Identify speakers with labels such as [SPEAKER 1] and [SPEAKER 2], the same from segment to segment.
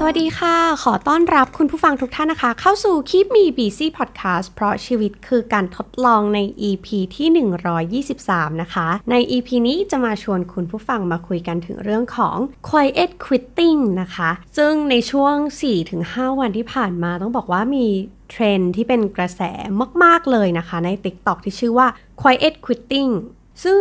[SPEAKER 1] สวัสดีค่ะ ขอต้อนรับคุณผู้ฟังทุกท่านนะคะ เข้าสู่ Keep Me Busy Podcast เพราะชีวิตคือการทดลองใน EP ที่ 123 นะคะ ใน EP นี้จะมาชวนคุณผู้ฟังมาคุยกันถึงเรื่องของ Quiet Quitting นะคะ ซึ่งในช่วง 4-5 วันที่ผ่านมาต้องบอกว่ามีเทรนที่เป็นกระแสมาก ๆ เลยนะคะ ใน TikTok ที่ชื่อว่า Quiet Quitting ซึ่ง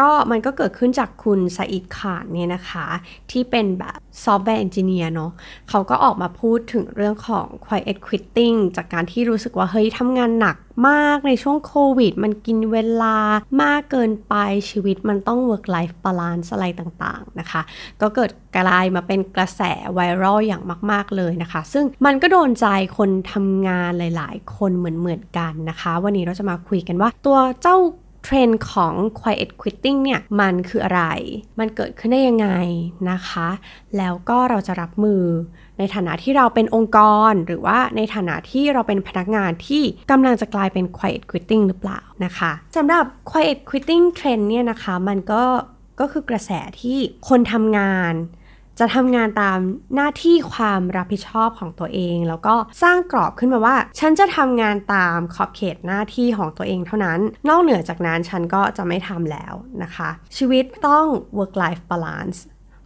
[SPEAKER 1] ก็มันก็เกิดขึ้นจากคุณซาอิดขานเนี่ยนะคะ ที่เป็นแบบ software engineer เนาะเขาก็ออกมาพูดถึงเรื่องของ quiet quitting จากการที่รู้สึกว่า เฮ้ยทำงานหนักมากในช่วงโควิด มันกินเวลามากเกินไปชีวิตมันต้อง work life balance อะไรต่างๆนะคะ ก็เกิดกลายมาเป็นกระแสไวรัลอย่างมาก ๆ เลยนะคะ ซึ่งมันก็โดนใจคนทำงานหลาย ๆ คนเหมือนๆกันนะคะ วันนี้เราจะมาคุยกันว่าตัวเจ้า เทรนด์ของ quiet quitting เนี่ยมันคืออะไร มันเกิดขึ้นได้ยังไงนะคะ แล้วก็เราจะรับมือในฐานะที่เราเป็นองค์กร หรือว่าในฐานะที่เราเป็นพนักงานที่กำลังจะกลายเป็น quiet quitting หรือเปล่านะคะสำหรับ quiet quitting trend เนี่ยนะคะ มันก็ก็คือกระแสที่คนทำงาน จะทำงานตามหน้าที่ความรับผิดชอบของตัวเอง แล้วก็สร้างกรอบขึ้นมาว่า ฉันจะทำงานตามขอบเขตหน้าที่ของตัวเองเท่านั้น นอกเหนือจากนั้นฉันก็จะไม่ทำแล้วนะคะ ชีวิตต้อง work life balance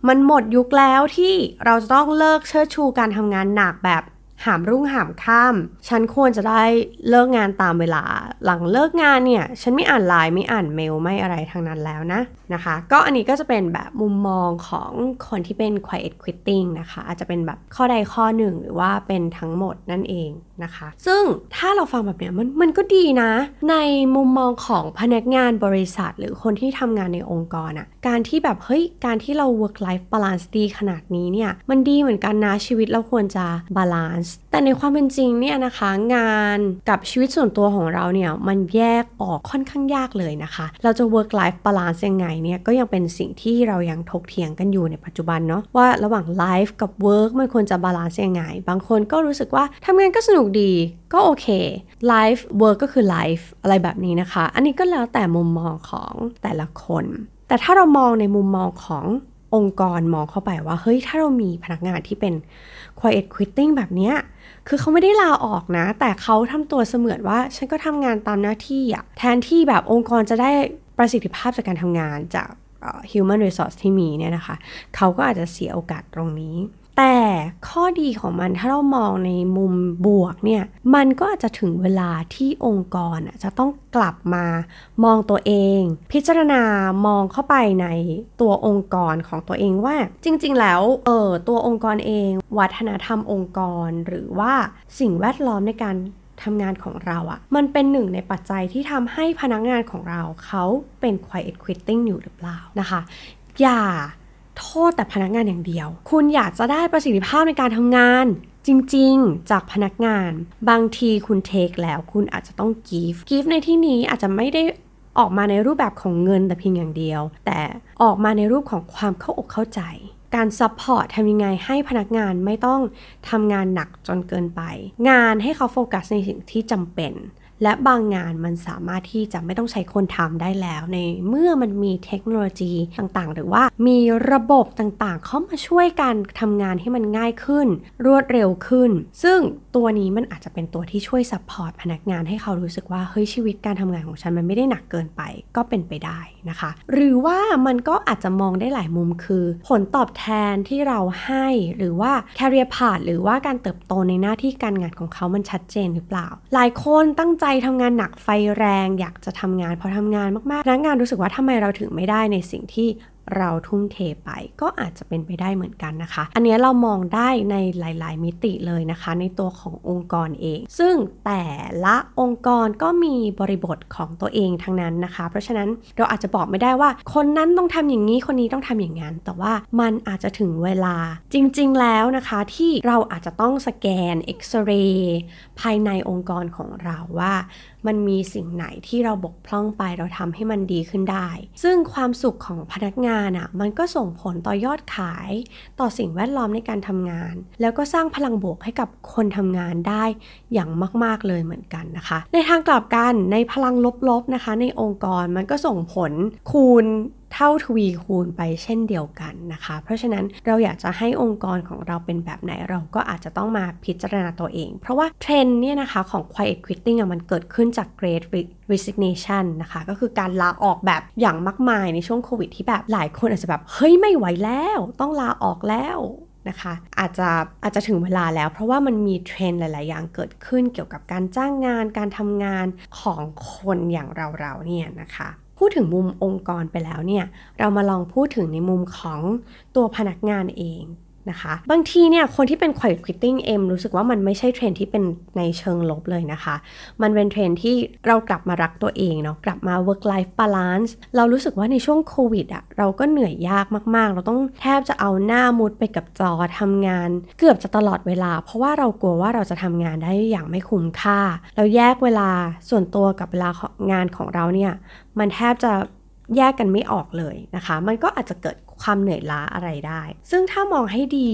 [SPEAKER 1] มันหมดยุคแล้วที่เราจะต้องเลิกเชิดชูการทำงานหนักแบบหามรุ่งหามค่ำฉันควรจะได้เลิกงานตามเวลา หลังเลิกงานเนี่ย ฉันไม่อ่านไลน์ไม่อ่านเมลไม่อะไรทางนั้นแล้วนะ นะคะ ก็อันนี้ก็จะเป็นแบบมุมมองของคนที่เป็น quiet quitting นะคะ อาจจะเป็นแบบข้อใดข้อหนึ่งหรือว่าเป็นทั้งหมดนั่นเองนะคะ ซึ่งถ้าเราฟังแบบเนี้ยมันมันก็ดีนะ ในมุมมองของพนักงานบริษัท หรือคนที่ทำงานในองค์กรอะการที่แบบเฮ้ยการที่เรา work life balance ดีขนาดนี้เนี่ยมันดีเหมือนกันนะชีวิตเราควรจะ balance แต่ในความเป็นจริงเนี่ยนะคะงานกับชีวิตส่วนตัวของเราเนี่ยมันแยกออกค่อนข้างยากเลยนะคะ เราจะ work life balance ยังไงเนี่ยก็ยังเป็นสิ่งที่เรายังถกเถียงกันอยู่ในปัจจุบันเนาะว่าระหว่าง life กับ work มันควรจะ balance ยังไง บางคนก็รู้สึกว่าทำงานก็สนุกดีก็โอเค life work ก็คือ life อะไรแบบนี้นะคะ อันนี้ก็แล้วแต่มุมมองของแต่ละคน แต่ถ้าเรามองในมุมมองขององค์กรมองเข้าไปว่า เฮ้ย ถ้าเรามีพนักงานที่เป็น quiet quitting แบบเนี้ยคือเขาไม่ได้ลาออกนะ แต่เขาทำตัวเสมือนว่า ฉันก็ทำงานตามหน้าที่อะแทนที่แบบองค์กรจะได้ ประสิทธิภาพจากการทำงานจาก human resource ที่มีเนี่ยนะคะ เขาก็อาจจะเสียโอกาสตรงนี้ แต่ข้อดีของมันถ้าเรามองในมุมบวกเนี่ย มันก็อาจจะถึงเวลาที่องค์กรจะต้องกลับมามองตัวเอง พิจารณามองเข้าไปในตัวองค์กรของตัวเองว่า จริง ๆ แล้วเออตัวองค์กรเอง วัฒนธรรมองค์กร หรือว่าสิ่งแวดล้อมในการ ทำงานของเราอะมันเป็นหนึ่งในปัจจัยที่ทำให้พนักงงานของเราเขาเป็น quiet quitting อยู่หรือเปล่านะคะ อย่าโทษแต่พนักงานอย่างเดียว คุณอยากจะได้ประสิทธิภาพในการทำงาน จริงๆ จากพนักงาน บางทีคุณ take แล้วคุณอาจจะต้อง give give ในที่นี้อาจจะไม่ได้ออกมาในรูปแบบของเงินแต่เพียงอย่างเดียว แต่ออกมาในรูปของความเข้าอกเข้าใจ การ support ทำยังไงให้พนักงานไม่ต้องทำงานหนักจนเกินไป งานให้เขาโฟกัสในสิ่งที่จำเป็น และบางงานมันสามารถที่จะไม่ต้องใช้คนทำได้แล้ว ในเมื่อมันมีเทคโนโลยีต่างๆ หรือว่ามีระบบต่างๆ เข้ามาช่วยการทำงานให้มันง่ายขึ้น รวดเร็วขึ้น ซึ่งตัวนี้มันอาจจะเป็นตัวที่ช่วย support พนักงานให้เขารู้สึกว่าเฮ้ยชีวิตการทำงานของฉันมันไม่ได้หนักเกินไปก็เป็นไปได้ นะคะ หรือว่ามันก็อาจจะมองได้หลายมุมคือ ผลตอบแทนที่เราให้หรือว่า career path หรือว่าการเติบโตในหน้าที่การงานของเขามันชัดเจนหรือเปล่า หลายคนตั้งใจทำงานหนักไฟแรง อยากจะทำงานพอทำงานมากๆพนักงานรู้สึกว่าทำไมเราถึงไม่ได้ในสิ่งที่ เราทุ่มเทไปก็อาจจะเป็นไปได้เหมือนกันนะคะ อันนี้เรามองได้ในหลาย ๆ มิติเลยนะคะ ในตัวขององค์กรเอง ซึ่งแต่ละองค์กรก็มีบริบทของตัวเองทั้งนั้นนะคะ เพราะฉะนั้นเราอาจจะบอกไม่ได้ว่า คนนั้นต้องทำอย่างนี้คนนี้ต้องทำอย่างนั้นแต่ว่ามันอาจจะถึงเวลาจริง ๆ แล้วนะคะที่เราอาจจะต้องสแกนเอ็กซเรย์ภายในองค์กรของเราว่ามันมีสิ่งไหนที่เราบกพร่องไปเราทำให้มันดีขึ้นได้ ซึ่งความสุขของพนักงานอะ่ะมันก็ส่งผลต่อยอดขาย ต่อสิ่งแวดล้อมในการทำงาน แล้วก็สร้างพลังบวกให้กับคนทำงานได้อย่างมาก ๆเลยเหมือนกันนะคะ ในทางกลับกันในพลังลบๆนะคะ ในองค์กรมันก็ส่งผลคูณ เท่าทวีคูณไปเช่นเดียวกันนะคะ เพราะฉะนั้นเราอยากจะให้องค์กรของเราเป็นแบบไหนเราก็อาจจะต้องมาพิจารณาตัวเอง เพราะว่าเทรนเนี่ยนะคะของ quiet quitting มันเกิดขึ้นจาก great resignation นะคะ ก็คือการลาออกแบบอย่างมากมายในช่วงโควิดที่แบบหลายคนอาจจะแบบ เฮ้ยไม่ไหวแล้ว ต้องลาออกแล้วนะคะอาจจะอาจจะถึงเวลาแล้ว เพราะว่ามันมีเทรนหลาย ๆ อย่างเกิดขึ้นเกี่ยวกับการจ้างงาน การทำงานของคนอย่างเรา ๆ เนี่ยนะคะ พูดถึงมุมองค์กรไปแล้วเนี่ย เรามาลองพูดถึงในมุมของตัวพนักงานเอง นะคะ บางทีเนี่ยคนที่เป็น quiet quitting เอ็มรู้สึกว่ามันไม่ใช่เทรนที่เป็นในเชิงลบเลยนะคะ มันเป็นเทรนที่เรากลับมารักตัวเองเนาะกลับมา work life balance เรารู้สึกว่าในช่วงโควิดอะเราก็เหนื่อยยากมากๆ เราต้องแทบจะเอาหน้ามุดไปกับจอทำงาน เกือบจะตลอดเวลา เพราะว่าเรากลัวว่าเราจะทำงานได้อย่างไม่คุ้มค่า เราแยกเวลาส่วนตัวกับเวลางานของเราเนี่ยมันแทบจะแยกกันไม่ออกเลยนะคะ มันก็อาจจะเกิดความเหนื่อยล้าอะไรได้ ซึ่งถ้ามองให้ดี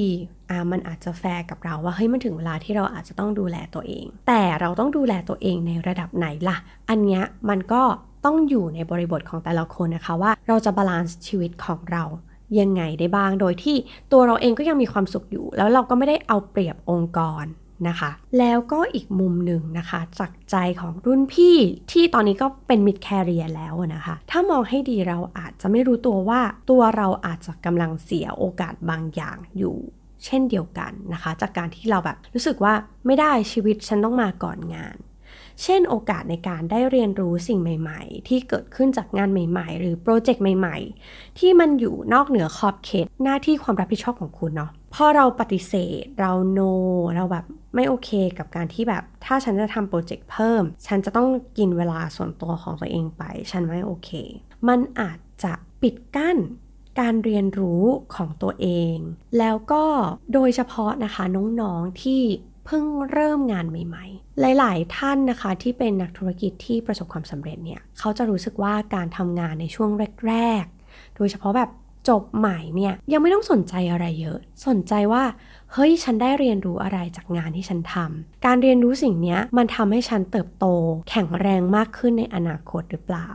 [SPEAKER 1] อ่ามันอาจจะแฟร์กับเราว่าเฮ้ยมันถึงเวลาที่เราอาจจะต้องดูแลตัวเอง แต่เราต้องดูแลตัวเองในระดับไหนล่ะ อันเนี้ยมันก็ต้องอยู่ในบริบทของแต่ละคนนะคะว่าเราจะ balance ชีวิตของเรายังไงได้บ้าง โดยที่ตัวเราเองก็ยังมีความสุขอยู่ แล้วเราก็ไม่ได้เอาเปรียบองค์กร นะคะ แล้วก็อีกมุมหนึ่งนะคะ จากใจของรุ่นพี่ที่ตอนนี้ก็เป็น mid career แล้วนะคะ ถ้ามองให้ดีเราอาจจะไม่รู้ตัวว่าตัวเราอาจจะกำลังเสียโอกาสบางอย่างอยู่เช่นเดียวกันนะคะ จากการที่เราแบบรู้สึกว่าไม่ได้ชีวิตฉันต้องมาก่อนงาน เช่นโอกาสในการได้เรียนรู้สิ่งใหม่ ๆ ที่เกิดขึ้นจากงานใหม่ ๆ หรือโปรเจกต์ใหม่ ๆ ที่มันอยู่นอกเหนือขอบเขตหน้าที่ความรับผิดชอบของคุณเนาะ พอเราปฏิเสธเราโน เราแบบไม่โอเคกับการที่แบบ ถ้าฉันจะทำโปรเจกต์เพิ่ม ฉันจะต้องกินเวลาส่วนตัวของตัวเองไป ฉันไม่โอเค มันอาจจะปิดกั้นการเรียนรู้ของตัวเอง แล้วก็โดยเฉพาะนะคะน้องๆที่เพิ่งเริ่มงานใหม่ ๆ หลาย ๆ ท่านนะคะที่เป็นนักธุรกิจที่ประสบความสำเร็จเนี่ยเขาจะรู้สึกว่าการทำงานในช่วงแรก ๆ โดยเฉพาะแบบ จบใหม่เนี่ยยังไม่ต้องสนใจอะไรเยอะ สนใจว่าเฮ้ยฉันได้เรียนรู้อะไรจากงานที่ฉันทำการเรียนรู้สิ่งนี้มันทำให้ฉันเติบโต แข็งแรงมากขึ้นในอนาคตหรือเปล่า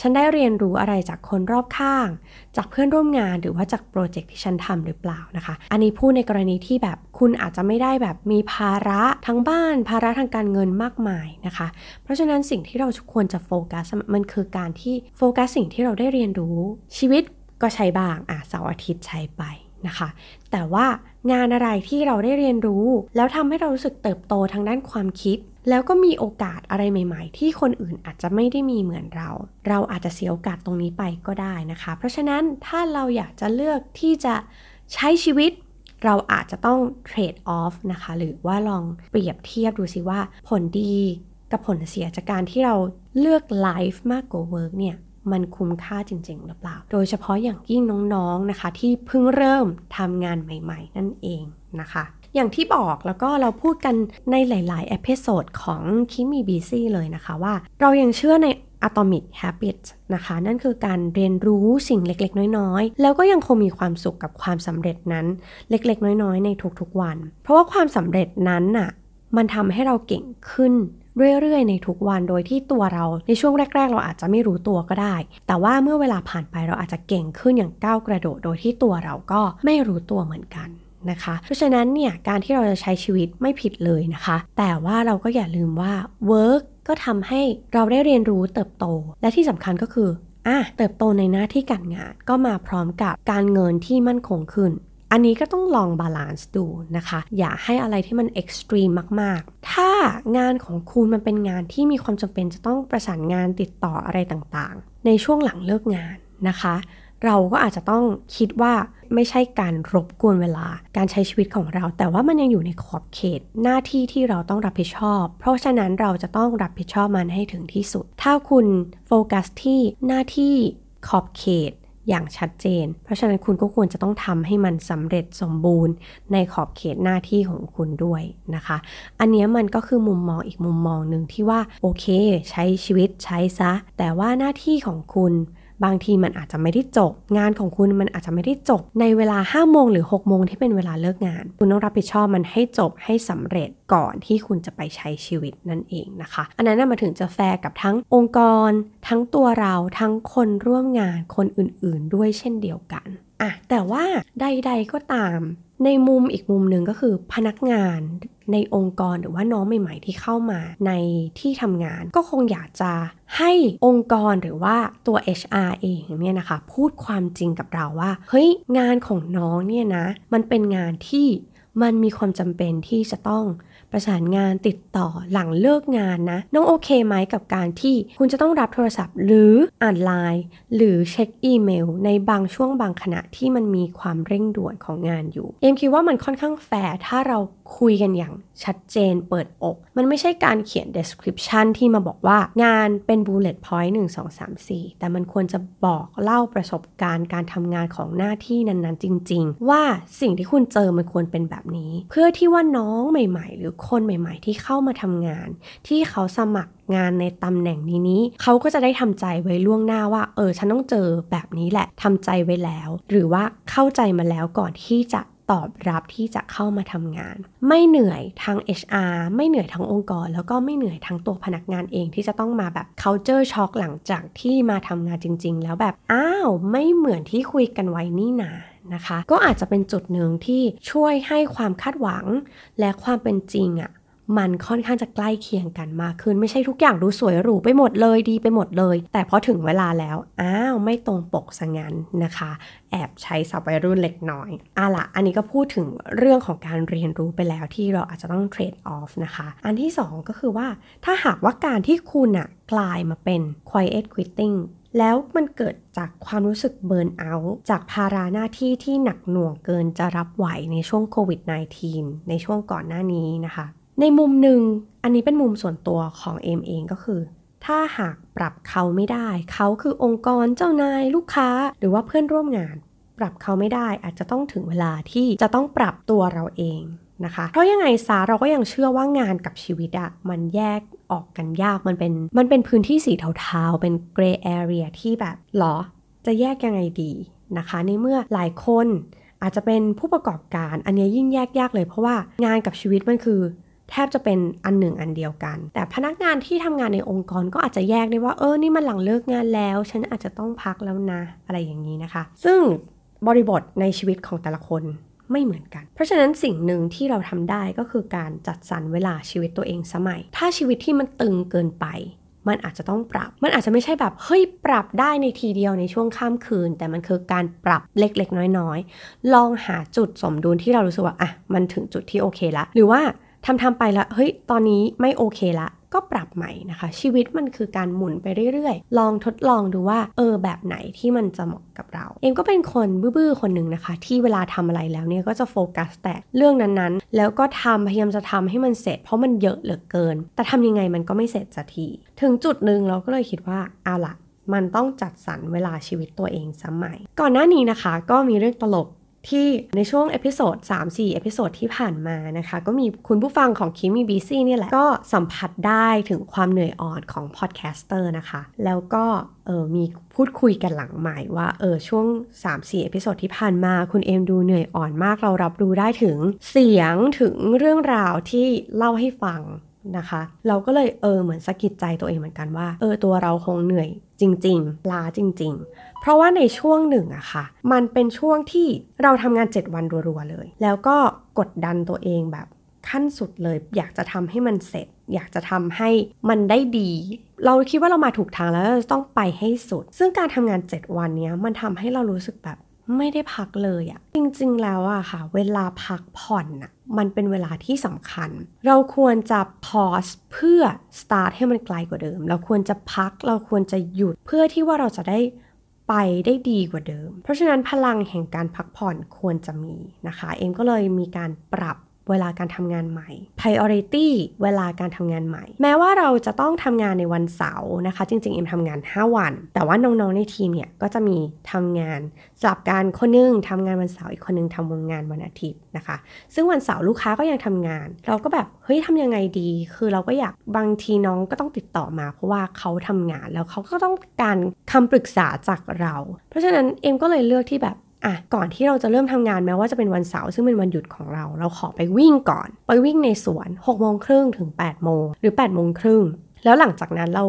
[SPEAKER 1] ฉันได้เรียนรู้อะไรจากคนรอบข้าง จากเพื่อนร่วมงานหรือว่าจากโปรเจกต์ที่ฉันทำหรือเปล่านะคะ อันนี้พูดในกรณีที่แบบคุณอาจจะไม่ได้แบบมีภาระทั้งบ้าน ภาระทางการเงินมากมายนะคะ เพราะฉะนั้นสิ่งที่เราควรจะโฟกัสมันคือการที่โฟกัสสิ่งที่เราได้เรียนรู้ชีวิต ก็ใช้บ้างอะเสาร์อาทิตย์ใช้ไปนะคะ แต่ว่างานอะไรที่เราได้เรียนรู้ แล้วทำให้เรารู้สึกเติบโตทางด้านความคิด แล้วก็มีโอกาสอะไรใหม่ ๆ ที่คนอื่นอาจจะไม่ได้มีเหมือนเรา เราอาจจะเสียโอกาสตรงนี้ไปก็ได้นะคะ เพราะฉะนั้นถ้าเราอยากจะเลือกที่จะใช้ชีวิตเราอาจจะต้อง trade off นะคะ หรือว่าลองเปรียบเทียบดูสิว่าผลดีกับผลเสียจากการที่เราเลือก life มากกว่า work เนี่ย มันคุ้มค่าจริง ๆ หรือเปล่า โดยเฉพาะอย่างยิ่งน้องๆนะคะ ที่เพิ่งเริ่มทำงานใหม่ ๆ นั่นเองนะคะอย่างที่บอกแล้วก็เราพูดกันในหลายๆ episode ของ Keep Me Busy เลยนะคะว่า เรายังเชื่อใน Atomic Habits นะคะ นั่นคือการเรียนรู้สิ่งเล็กๆ น้อยๆ แล้วก็ยังคงมีความสุขกับความสำเร็จนั้นเล็กๆ น้อยๆ ในทุกๆวัน เพราะว่าความสำเร็จนั้นน่ะมันทำให้เราเก่งขึ้น เรื่อยๆ ในทุกวันโดยที่ตัวเราในช่วงแรก ๆ เราอาจจะไม่รู้ตัวก็ได้ แต่ว่าเมื่อเวลาผ่านไปเราอาจจะเก่งขึ้นอย่างก้าวกระโดดโดยที่ตัวเราก็ไม่รู้ตัวเหมือนกันนะคะ เพราะฉะนั้นเนี่ยการที่เราจะใช้ชีวิตไม่ผิดเลยนะคะ แต่ว่าเราก็อย่าลืมว่า work ก็ทำให้เราได้เรียนรู้เติบโต และที่สำคัญก็คืออะเติบโตในหน้าที่การงานก็มาพร้อมกับการเงินที่มั่นคงขึ้น อันนี้ก็ต้องลอง balance ดูนะคะ อย่าให้อะไรที่มัน extreme มาก ๆ ถ้างานของคุณมันเป็นงานที่มีความจำเป็นจะต้องประสานงานติดต่ออะไรต่างๆ ในช่วงหลังเลิกงานนะคะ เราก็อาจจะต้องคิดว่าไม่ใช่การรบกวนเวลาการใช้ชีวิตของเรา แต่ว่ามันยังอยู่ในขอบเขตหน้าที่ที่เราต้องรับผิดชอบ เพราะฉะนั้นเราจะต้องรับผิดชอบมันให้ถึงที่สุด ถ้าคุณโฟกัสที่หน้าที่ขอบเขต อย่างชัดเจน เพราะฉะนั้นคุณก็ควรจะต้องทำให้มันสำเร็จสมบูรณ์ในขอบเขตหน้าที่ของคุณด้วยนะคะ อันนี้มันก็คือมุมมองอีกมุมมองหนึ่งที่ว่าโอเค ใช้ชีวิตใช้ซะ แต่ว่าหน้าที่ของคุณ บางทีมันอาจจะไม่ได้จบ งานของคุณมันอาจจะไม่ได้จบ ในเวลา5โมงหรือ6โมงที่เป็นเวลาเลิกงาน คุณต้องรับผิดชอบมันให้จบให้สำเร็จก่อนที่คุณจะไปใช้ชีวิตนั่นเองนะคะ อันนั้นมาถึงจะแฟร์กับทั้งองค์กร ทั้งตัวเราทั้งคนร่วมงานคนอื่นๆ ด้วยเช่นเดียวกันอะแต่ว่าใด ๆก็ตามในมุมอีกมุมหนึ่งก็คือพนักงาน ในองค์กรหรือว่าน้องใหม่ๆที่เข้ามาในที่ทำงาน ก็คงอยากจะให้องค์กรหรือว่าตัว HR เองเนี่ยนะคะ พูดความจริงกับเราว่า เฮ้ยงานของน้องเนี่ยนะ มันเป็นงานที่มันมีความจำเป็นที่จะต้อง ประสานงานติดต่อหลังเลิกงานนะ น้องโอเคไหมกับการที่คุณจะต้องรับโทรศัพท์ หรืออ่านไลน์หรือเช็คอีเมล ในบางช่วงบางขณะที่มันมีความเร่งด่วนของงานอยู่ เอ็มคิดว่ามันค่อนข้างแฟร์ถ้าเราคุยกันอย่างชัดเจนเปิดอก มันไม่ใช่การเขียน description ที่มาบอกว่างานเป็น bullet point 1 2 3 4 แต่มันควรจะบอกเล่าประสบการณ์การทำงานของหน้าที่นั้นๆ จริง ๆ ว่าสิ่งที่คุณเจอมันควรเป็นแบบนี้ เพื่อที่ว่าน้องใหม่ ๆ หรือคนใหม่ ๆ ที่เข้ามาทำงาน ที่เขาสมัครงานในตำแหน่งนี้นี้เขาก็จะได้ทำใจไว้ล่วงหน้าว่าเออฉันต้องเจอแบบนี้แหละทำใจไว้แล้ว หรือว่าเข้าใจมาแล้วก่อนที่จะตอบรับที่จะเข้ามาทำงาน ไม่เหนื่อยทาง HR ไม่เหนื่อยทั้งองค์กร แล้วก็ไม่เหนื่อยทั้งตัวพนักงานเองที่จะต้องมาแบบ culture shock หลังจากที่มาทำงานจริง ๆ แล้วแบบอ้าวไม่เหมือนที่คุยกันไว้นี่นา นะคะ ก็อาจจะเป็นจุดหนึ่งที่ช่วยให้ความคาดหวังและความเป็นจริงอะมันค่อนข้างจะใกล้เคียงกันมากขึ้น ไม่ใช่ทุกอย่างดูสวยหรูไปหมดเลยดีไปหมดเลย แต่พอถึงเวลาแล้ว อ้าวไม่ตรงปกสังั้นนะคะ แอบใช้สับวัยรุ่นเล็กน้อยอะละอันนี้ก็พูดถึงเรื่องของการเรียนรู้ไปแล้วที่เราอาจจะต้องเทรดออฟนะคะ อันที่ 2 ก็คือว่าถ้าหากว่าการที่คุณอะกลายมาเป็น quiet quitting แล้วมันเกิดจากความรู้สึกเบิร์นเอาท์จากภาระหน้าที่ที่หนักหน่วงเกินจะรับไหวในช่วงโควิด -19 ในช่วงก่อนหน้านี้นะคะ ในมุมหนึ่งอันนี้เป็นมุมส่วนตัวของเอมเองก็คือ ถ้าหากปรับเขาไม่ได้ เขาคือองค์กรเจ้านายลูกค้า หรือว่าเพื่อนร่วมงาน ปรับเขาไม่ได้อาจจะต้องถึงเวลาที่จะต้องปรับตัวเราเอง นะคะ เพราะยังไงซาเราก็ยังเชื่อว่างานกับชีวิตอะมันแยกออกกันยากมันเป็นมันเป็นพื้นที่สีเทาๆ เป็นเกรย์แอเรียที่แบบหรอ จะแยกยังไงดีนะคะในเมื่อหลายคนอาจจะเป็นผู้ประกอบการอันนี้ยิ่งแยกยากเลยเพราะว่างานกับชีวิตมันคือ แทบจะเป็นอันหนึ่งอันเดียวกัน แต่พนักงานที่ทำงานในองค์กรก็อาจจะแยกได้ว่าเออนี่มันหลังเลิกงานแล้ว ฉันอาจจะต้องพักแล้วนะ อะไรอย่างนี้นะคะ ซึ่งบริบทในชีวิตของแต่ละคน ไม่เหมือนกัน เพราะฉะนั้นสิ่งหนึ่งที่เราทำได้ก็คือการจัดสรรเวลาชีวิตตัวเองสมัย ถ้าชีวิตที่มันตึงเกินไป มันอาจจะต้องปรับ มันอาจจะไม่ใช่แบบเฮ้ยปรับได้ในทีเดียวในช่วงข้ามคืน แต่มันคือการปรับเล็กๆ น้อยๆ ลองหาจุดสมดุลที่เรารู้สึกว่าอะมันถึงจุดที่โอเคละหรือว่า ทำทำไปแล้วเฮ้ยตอนนี้ไม่โอเคละก็ปรับใหม่นะคะ ชีวิตมันคือการหมุนไปเรื่อยๆ ลองทดลองดูว่าเออแบบไหนที่มันจะเหมาะกับเรา เอ็มก็เป็นคนบื้อๆคนหนึ่งนะคะ ที่เวลาทำอะไรแล้วเนี่ยก็จะโฟกัสแต่เรื่องนั้นๆ แล้วก็ทำพยายามจะทำให้มันเสร็จ เพราะมันเยอะเหลือเกิน แต่ทำยังไงมันก็ไม่เสร็จสักที ถึงจุดหนึ่งเราก็เลยคิดว่าเอาละมันต้องจัดสรรเวลาชีวิตตัวเองสมัย ก่อนหน้านี้นะคะ ก็มีเรื่องตลก ที่ในช่วง episode 3-4 episode ที่ผ่านมานะคะ ก็มีคุณผู้ฟังของ Keep Me Busy นี่แหละ ก็สัมผัสได้ถึงความเหนื่อยอ่อนของ podcaster นะคะ แล้วก็เออมีพูดคุยกันหลังไมค์ว่าเออช่วง 3-4 episode ที่ผ่านมาคุณเอ็มดูเหนื่อยอ่อนมากเรารับรู้ได้ถึงเสียงถึงเรื่องราวที่เล่าให้ฟังนะคะ เราก็เลยเออเหมือนสะกิดใจตัวเองเหมือนกันว่า เออตัวเราคงเหนื่อยจริง ๆ ลาจริง ๆ เพราะว่าในช่วงหนึ่งอะค่ะ มันเป็นช่วงที่เราทำงาน 7 วันรัวๆเลย แล้วก็กดดันตัวเองแบบขั้นสุดเลย อยากจะทำให้มันเสร็จ อยากจะทำให้มันได้ดี เราคิดว่าเรามาถูกทางแล้วเราต้องไปให้สุด ซึ่งการทำงาน 7 วันนี้มันทำให้เรารู้สึกแบบไม่ได้พักเลยอะจริงๆแล้วอะค่ะ เวลาพักผ่อนอะมันเป็นเวลาที่สำคัญ เราควรจะ pause เพื่อสตาร์ทให้มันไกลกว่าเดิม เราควรจะพักเราควรจะหยุดเพื่อที่ว่าเราจะได้ ไปได้ดีกว่าเดิม เพราะฉะนั้นพลังแห่งการพักผ่อนควรจะมีนะคะ เอ็มก็เลยมีการปรับ เวลาการทำงานใหม่ priority เวลาการทำงานใหม่ แม้ว่าเราจะต้องทำงานในวันเสาร์นะคะ จริงๆเอ็มทำงาน 5 วัน แต่ว่าน้องๆในทีมเนี่ยก็จะมีทำงานสลับการคนนึงทำงานวันเสาร์อีกคนนึงทำงานวันอาทิตย์นะคะ ซึ่งวันเสาร์ลูกค้าก็ยังทำงาน เราก็แบบเฮ้ยทำยังไงดี คือเราก็อยากบางทีน้องก็ต้องติดต่อมา เพราะว่าเขาทำงานแล้วเขาก็ต้องการคำปรึกษาจากเรา เพราะฉะนั้นเอ็มก็เลยเลือกที่แบบ อะก่อนที่เราจะเริ่มทำงานแม้ว่าจะเป็นวันเสาร์ซึ่งเป็นวันหยุดของเรา เราขอไปวิ่งก่อน ไปวิ่งในสวน6โมงครึ่งถึง8โมงหรือ8โมงครึ่งแล้วหลังจากนั้นเรา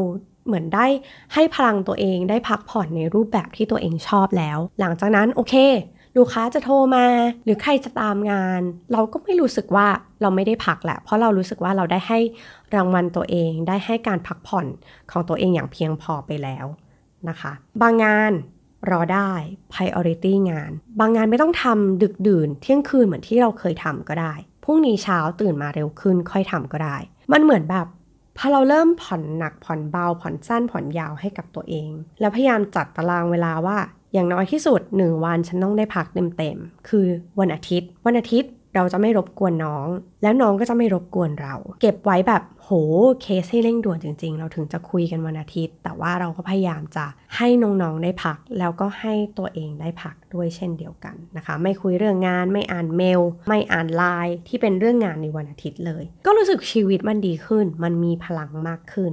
[SPEAKER 1] เหมือนได้ให้พลังตัวเองได้พักผ่อนในรูปแบบที่ตัวเองชอบแล้ว หลังจากนั้นโอเค ลูกค้าจะโทรมา หรือใครจะตามงาน เราก็ไม่รู้สึกว่าเราไม่ได้พักแหละ เพราะเรารู้สึกว่าเราได้ให้รางวัลตัวเองได้ให้การพักผ่อนของตัวเองอย่างเพียงพอไปแล้วนะคะ บางงาน รอได้ priority งาน บางงานไม่ต้องทำดึกดื่น เที่ยงคืนเหมือนที่เราเคยทำก็ได้พรุ่งนี้เช้าตื่นมาเร็วขึ้นค่อยทำก็ได้ มันเหมือนแบบพอเราเริ่มผ่อนหนักผ่อนเบาผ่อนสั้นผ่อนยาวให้กับตัวเอง แล้วพยายามจัดตารางเวลาว่าอย่างน้อยที่สุด 1 วันฉันต้องได้พักเต็มๆ คือวันอาทิตย์ วันอาทิตย์ เราจะไม่รบกวนน้อง แล้วน้องก็จะไม่รบกวนเรา เก็บไว้แบบโหเคสให้เร่งด่วนจริง ๆ เราถึงจะคุยกันวันอาทิตย์ แต่ว่าเราก็พยายามจะให้น้องๆได้พัก แล้วก็ให้ตัวเองได้พักด้วยเช่นเดียวกันนะคะ ไม่คุยเรื่องงานไม่อ่านเมล ไม่อ่านไลน์ที่เป็นเรื่องงานในวันอาทิตย์เลย ก็รู้สึกชีวิตมันดีขึ้น มันมีพลังมากขึ้น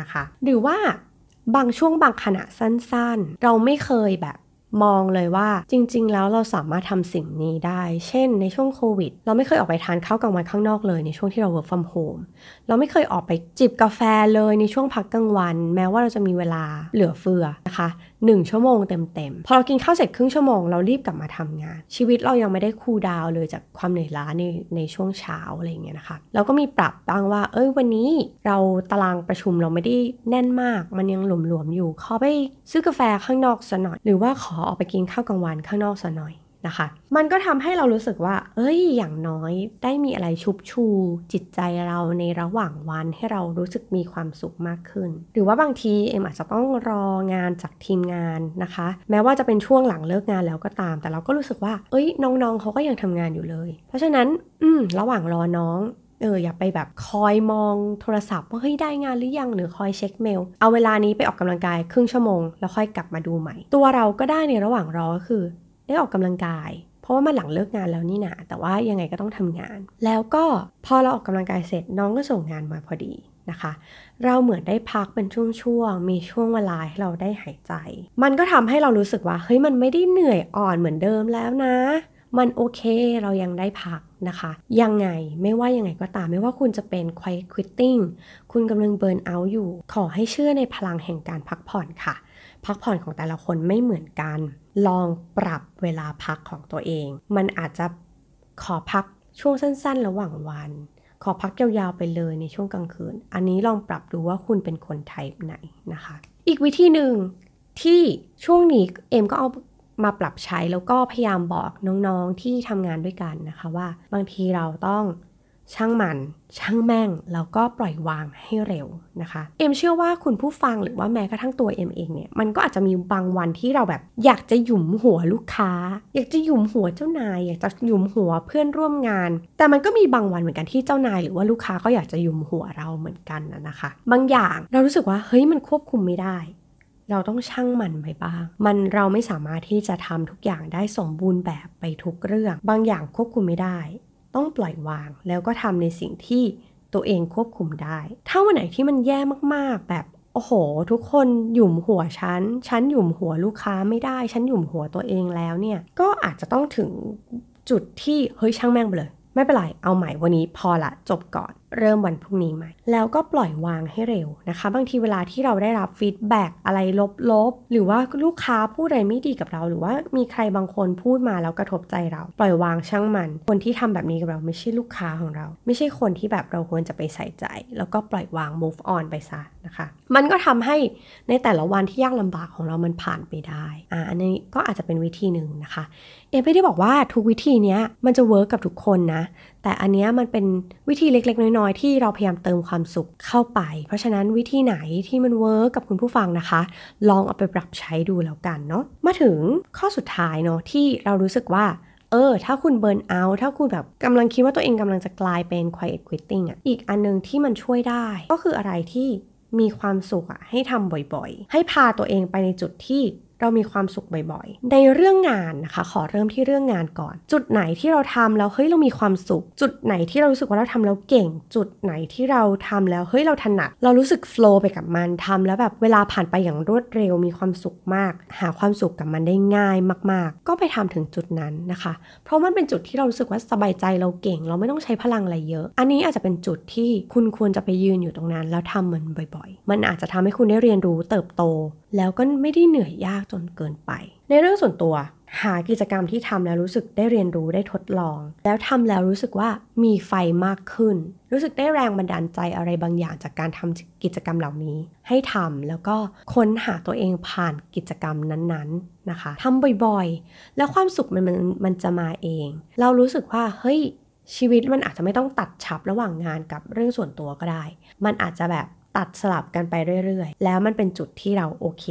[SPEAKER 1] นะคะ หรือว่าบางช่วงบางขณะสั้นๆ เราไม่เคยแบบ มองเลยว่าจริง ๆ แล้วเราสามารถทำสิ่งนี้ได้ เช่น ในช่วงโควิด เราไม่เคยออกไปทานข้าวกลางวันข้างนอกเลยในช่วงที่เรา work from home เราไม่เคยออกไปจิบกาแฟเลยในช่วงพักกลางวัน แม้ว่าเราจะมีเวลาเหลือเฟือนะคะ 1 ชั่วโมงเต็มๆ พอเรากินข้าวเสร็จครึ่งชั่วโมงเรารีบกลับมาทำงาน ชีวิตเรายังไม่ได้คูลดาวเลยจากความเหนื่อยล้าในในช่วงเช้าอะไรเงี้ยนะคะเราก็มีปรับบ้างว่า เอ้ยวันนี้เราตารางประชุมเราไม่ได้แน่นมาก มันยังหลวมๆอยู่ขอไปซื้อกาแฟข้างนอกสักหน่อย หรือว่าขอออกไปกินข้าวกลางวันข้างนอกสักหน่อย นะคะ มันก็ทำให้เรารู้สึกว่า เอ้ย อย่างน้อยได้มีอะไรชุบชู จิตใจเราในระหว่างวันให้เรารู้สึกมีความสุขมากขึ้น หรือว่าบางทีเอ็มอาจจะต้องรองานจากทีมงานนะคะ แม้ว่าจะเป็นช่วงหลังเลิกงานแล้วก็ตาม แต่เราก็รู้สึกว่า เอ้ย น้องๆเขาก็ยังทำงานอยู่เลย เพราะฉะนั้น อืม ระหว่างรอน้องเอออย่าไปแบบคอยมองโทรศัพท์ว่าเฮ้ยได้งานหรือยังหรือคอยเช็คเมล เอาเวลานี้ไปออกกำลังกายครึ่งชั่วโมง แล้วค่อยกลับมาดูใหม่ ตัวเราก็ได้ในระหว่างรอก็คือ ได้ออกกำลังกาย เพราะว่ามันหลังเลิกงานแล้วนี่นาแต่ว่ายังไงก็ต้องทำงาน แล้วก็พอเราออกกำลังกายเสร็จน้องก็ส่งงานมาพอดีนะคะ เราเหมือนได้พักเป็นช่วงๆมีช่วงเวลาให้เราได้หายใจ มันก็ทำให้เรารู้สึกว่าเฮ้ยมันไม่ได้เหนื่อยอ่อนเหมือนเดิมแล้วนะมันโอเคเรายังได้พักนะคะ ยังไงไม่ว่ายังไงก็ตามไม่ว่าคุณจะเป็น quiet quitting คุณกำลังเบิร์นเอาท์อยู่ ขอให้เชื่อในพลังแห่งการพักผ่อนค่ะ พักผ่อนของแต่ละคนไม่เหมือนกัน ลองปรับเวลาพักของตัวเอง มันอาจจะขอพักช่วงสั้น ๆ ระหว่างวัน ขอพักยาวๆไปเลยในช่วงกลางคืน อันนี้ลองปรับดูว่าคุณเป็นคนไทป์ไหนนะคะ อีกวิธีหนึ่งที่ช่วงนี้เอ็มก็เอามาปรับใช้แล้วก็พยายามบอกน้องๆที่ทำงานด้วยกันนะคะว่า บางทีเราต้อง ช่างมัน ช่างแม่ง แล้วก็ปล่อยวางให้เร็วนะคะ เอ็มเชื่อว่าคุณผู้ฟังหรือว่าแม้กระทั่งตัวเอ็มเองเนี่ย มันก็อาจจะมีบางวันที่เราแบบอยากจะหยุมหัวลูกค้า อยากจะหยุมหัวเจ้านาย อยากจะหยุมหัวเพื่อนร่วมงาน แต่มันก็มีบางวันเหมือนกันที่เจ้านาย หรือว่าลูกค้าก็อยากจะหยุมหัวเราเหมือนกันนะคะ บางอย่างเรารู้สึกว่าเฮ้ยมันควบคุมไม่ได้เราต้องช่างมันไปบ้าง มันเราไม่สามารถที่จะทำทุกอย่างได้สมบูรณ์แบบไปทุกเรื่อง บางอย่างควบคุมไม่ได้ ต้องปล่อยวาง แล้วก็ทำในสิ่งที่ตัวเองควบคุมได้ ถ้าวันไหนที่มันแย่มากๆ แบบโอ้โห ทุกคนหยุมหัวฉัน ฉันหยุมหัวลูกค้าไม่ได้ ฉันหยุมหัวตัวเองแล้วเนี่ย ก็อาจจะต้องถึงจุดที่เฮ้ยช่างแม่งไปเลย ไม่เป็นไร เอาใหม่วันนี้พอละจบก่อน เริ่มวันพรุ่งนี้ใหม่แล้วก็ปล่อยวางให้เร็วนะคะ บางทีเวลาที่เราได้รับฟีดแบ็กอะไรลบๆ หรือว่าลูกค้าพูดอะไรไม่ดีกับเรา หรือว่ามีใครบางคนพูดมาแล้วกระทบใจเรา ปล่อยวางช่างมัน คนที่ทำแบบนี้กับเราไม่ใช่ลูกค้าของเรา ไม่ใช่คนที่แบบเราควรจะไปใส่ใจ แล้วก็ปล่อยวาง move on ไปซะนะคะ มันก็ทำให้ในแต่ละวันที่ยากลำบากของเรามันผ่านไปได้อ่าอันนี้ก็อาจจะเป็นวิธีหนึ่งนะคะ เอ็มไม่ได้บอกว่าทุกวิธีนี้มันจะ work กับทุกคนนะแต่อันนี้มันเป็นวิธีเล็กๆ น้อยๆ ที่เราพยายามเติมความสุขเข้าไป เพราะฉะนั้นวิธีไหนที่มัน work กับคุณผู้ฟังนะคะ ลองเอาไปปรับใช้ดูแล้วกันเนาะมาถึงข้อสุดท้ายเนาะที่เรารู้สึกว่าเออ ถ้าคุณ burnout ถ้าคุณแบบกำลังคิดว่าตัวเองกำลังจะกลายเป็น quiet quitting อะ อีกอันนึงที่มันช่วยได้ ก็คืออะไรที่มีความสุขอะให้ทำบ่อยๆ ให้พาตัวเองไปในจุดที่ เรามีความสุขบ่อยๆ ในเรื่องงานนะคะ ขอเริ่มที่เรื่องงานก่อน จุดไหนที่เราทำแล้วเฮ้ยเรามีความสุข จุดไหนที่เรารู้สึกว่าเราทำแล้วเก่ง จุดไหนที่เราทำแล้วเฮ้ยเราถนัด เรารู้สึกโฟล์ไปกับมันทำแล้วแบบเวลาผ่านไปอย่างรวดเร็วมีความสุขมาก หาความสุขกับมันได้ง่ายมาก ๆ ก็ไปทำถึงจุดนั้นนะคะ เพราะมันเป็นจุดที่เรารู้สึกว่าสบายใจเราเก่ง เราไม่ต้องใช้พลังอะไรเยอะ อันนี้อาจจะเป็นจุดที่คุณควรจะไปยืนอยู่ตรงนั้น แล้วทำมันบ่อย ๆ มันอาจจะทำให้คุณได้เรียนรู้เติบโต แล้วก็ไม่ได้เหนื่อยยากจนเกินไป ในเรื่องส่วนตัว หากิจกรรมที่ทำแล้วรู้สึกได้เรียนรู้ได้ทดลอง แล้วทำแล้วรู้สึกว่ามีไฟมากขึ้น รู้สึกได้แรงบันดาลใจอะไรบางอย่างจากการทำกิจกรรมเหล่านี้ ให้ทำแล้วก็ค้นหาตัวเองผ่านกิจกรรมนั้นๆนะคะทำบ่อยๆ แล้วความสุขมันมันมันจะมาเอง เรารู้สึกว่าเฮ้ยชีวิตมันอาจจะไม่ต้องตัดฉับระหว่างงานกับเรื่องส่วนตัวก็ได้ มันอาจจะแบบ ตัดสลับกันไปเรื่อยๆ แล้วมันเป็นจุดที่เราโอเค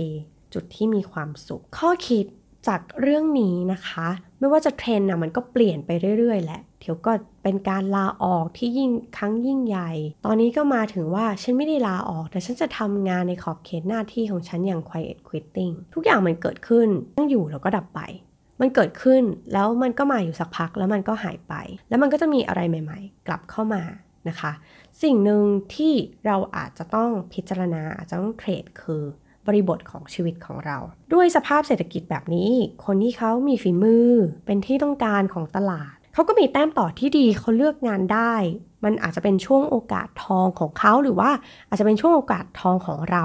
[SPEAKER 1] จุดที่มีความสุข ข้อคิดจากเรื่องนี้นะคะ ไม่ว่าจะเทรนด์นะมันก็เปลี่ยนไปเรื่อยๆ แหละเดี๋ยวก็เป็นการลาออกที่ยิ่งครั้งยิ่งใหญ่ ตอนนี้ก็มาถึงว่าฉันไม่ได้ลาออก แต่ฉันจะทำงานในขอบเขตหน้าที่ของฉันอย่าง quiet quitting ทุกอย่างมันเกิดขึ้นตั้งอยู่แล้วก็ดับไป มันเกิดขึ้นแล้วมันก็มาอยู่สักพักแล้วมันก็หายไป แล้วมันก็จะมีอะไรใหม่ ๆ กลับเข้ามานะคะ สิ่งหนึ่งที่เราอาจจะต้องพิจารณาอาจจะต้องเทรดคือบริบทของชีวิตของเรา ด้วยสภาพเศรษฐกิจแบบนี้ คนที่เขามีฝีมือ เป็นที่ต้องการของตลาด เขาก็มีแต้มต่อที่ดีเขาเลือกงานได้ มันอาจจะเป็นช่วงโอกาสทองของเขาหรือว่าอาจจะเป็นช่วงโอกาสทองของเรา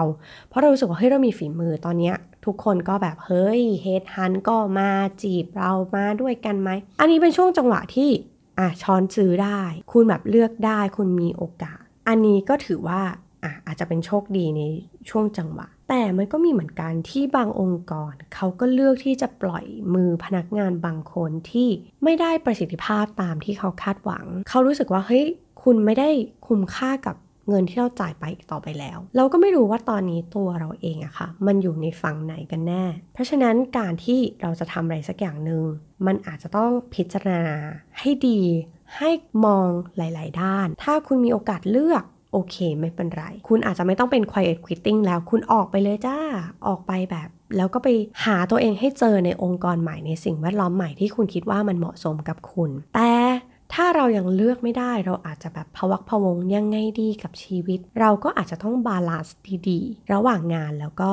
[SPEAKER 1] เพราะเรารู้สึกว่าเฮ้ยเรามีฝีมือตอนนี้ทุกคนก็แบบเฮ้ยเฮดฮันก็มาจีบเรามาด้วยกันไหม อันนี้เป็นช่วงจังหวะที่ อะช้อนซื้อได้ คุณแบบเลือกได้คุณมีโอกาส อันนี้ก็ถือว่าอะอาจจะเป็นโชคดีในช่วงจังหวะ แต่มันก็มีเหมือนกันที่บางองค์กรเขาก็เลือกที่จะปล่อยมือพนักงานบางคนที่ไม่ได้ประสิทธิภาพตามที่เขาคาดหวัง เขารู้สึกว่าเฮ้ยคุณไม่ได้คุ้มค่ากับ เงินที่เราจ่ายไปต่อไปแล้ว เราก็ไม่รู้ว่าตอนนี้ตัวเราเองอะค่ะ มันอยู่ในฝั่งไหนกันแน่ เพราะฉะนั้นการที่เราจะทำอะไรสักอย่างหนึ่งมันอาจจะต้องพิจารณาให้ดี ให้มองหลาย ๆ ด้าน ถ้าคุณมีโอกาสเลือกโอเคไม่เป็นไร คุณอาจจะไม่ต้องเป็น quiet quitting แล้วคุณออกไปเลยจ้า ออกไปแบบ แล้วก็ไปหาตัวเองให้เจอในองค์กรใหม่ในสิ่งแวดล้อมใหม่ที่คุณคิดว่ามันเหมาะสมกับคุณ แต่ ถ้าเรายังเลือกไม่ได้เราอาจจะแบบพะวักพะวงยังไงดีกับชีวิต เราก็อาจจะต้อง balanceดีๆ ระหว่างงานแล้วก็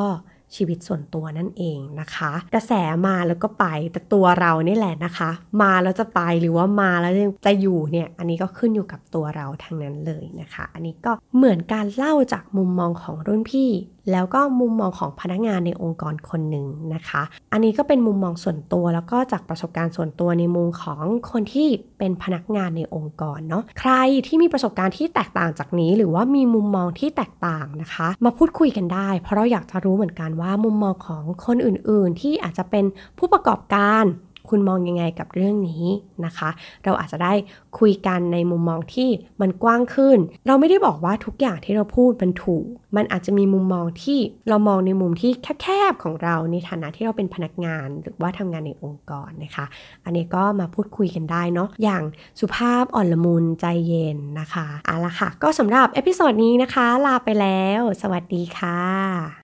[SPEAKER 1] ชีวิตส่วนตัวนั่นเองนะคะ กระแสมาแล้วก็ไปแต่ตัวเรานี่แหละนะคะ มาแล้วจะไปหรือว่ามาแล้วจะอยู่เนี่ยอันนี้ก็ขึ้นอยู่กับตัวเราทั้งนั้นเลยนะคะ อันนี้ก็เหมือนการเล่าจากมุมมองของรุ่นพี่แล้วก็มุมมองของพนักงานในองค์กรคนหนึ่งนะคะ อันนี้ก็เป็นมุมมองส่วนตัวแล้วก็จากประสบการณ์ส่วนตัวในมุมของคนที่เป็นพนักงานในองค์กรเนาะ ใครที่มีประสบการณ์ที่แตกต่างจากนี้ หรือว่ามีมุมมองที่แตกต่างนะคะ มาพูดคุยกันได้ เพราะเราอยากจะรู้เหมือนกันว่ามุมมองของคนอื่นๆ ที่อาจจะเป็นผู้ประกอบการ คุณมองยังไงกับเรื่องนี้นะคะ เราอาจจะได้คุยกันในมุมมองที่มันกว้างขึ้น เราไม่ได้บอกว่าทุกอย่างที่เราพูดมันถูก มันอาจจะมีมุมมองที่เรามองในมุมที่แคบๆของเราในฐานะที่เราเป็นพนักงาน หรือว่าทำงานในองค์กรนะคะ อันนี้ก็มาพูดคุยกันได้เนาะอย่างสุภาพอ่อนละมุนใจเย็นนะคะเอาละค่ะ ก็สำหรับ episode นี้นะคะ ลาไปแล้ว สวัสดีค่ะ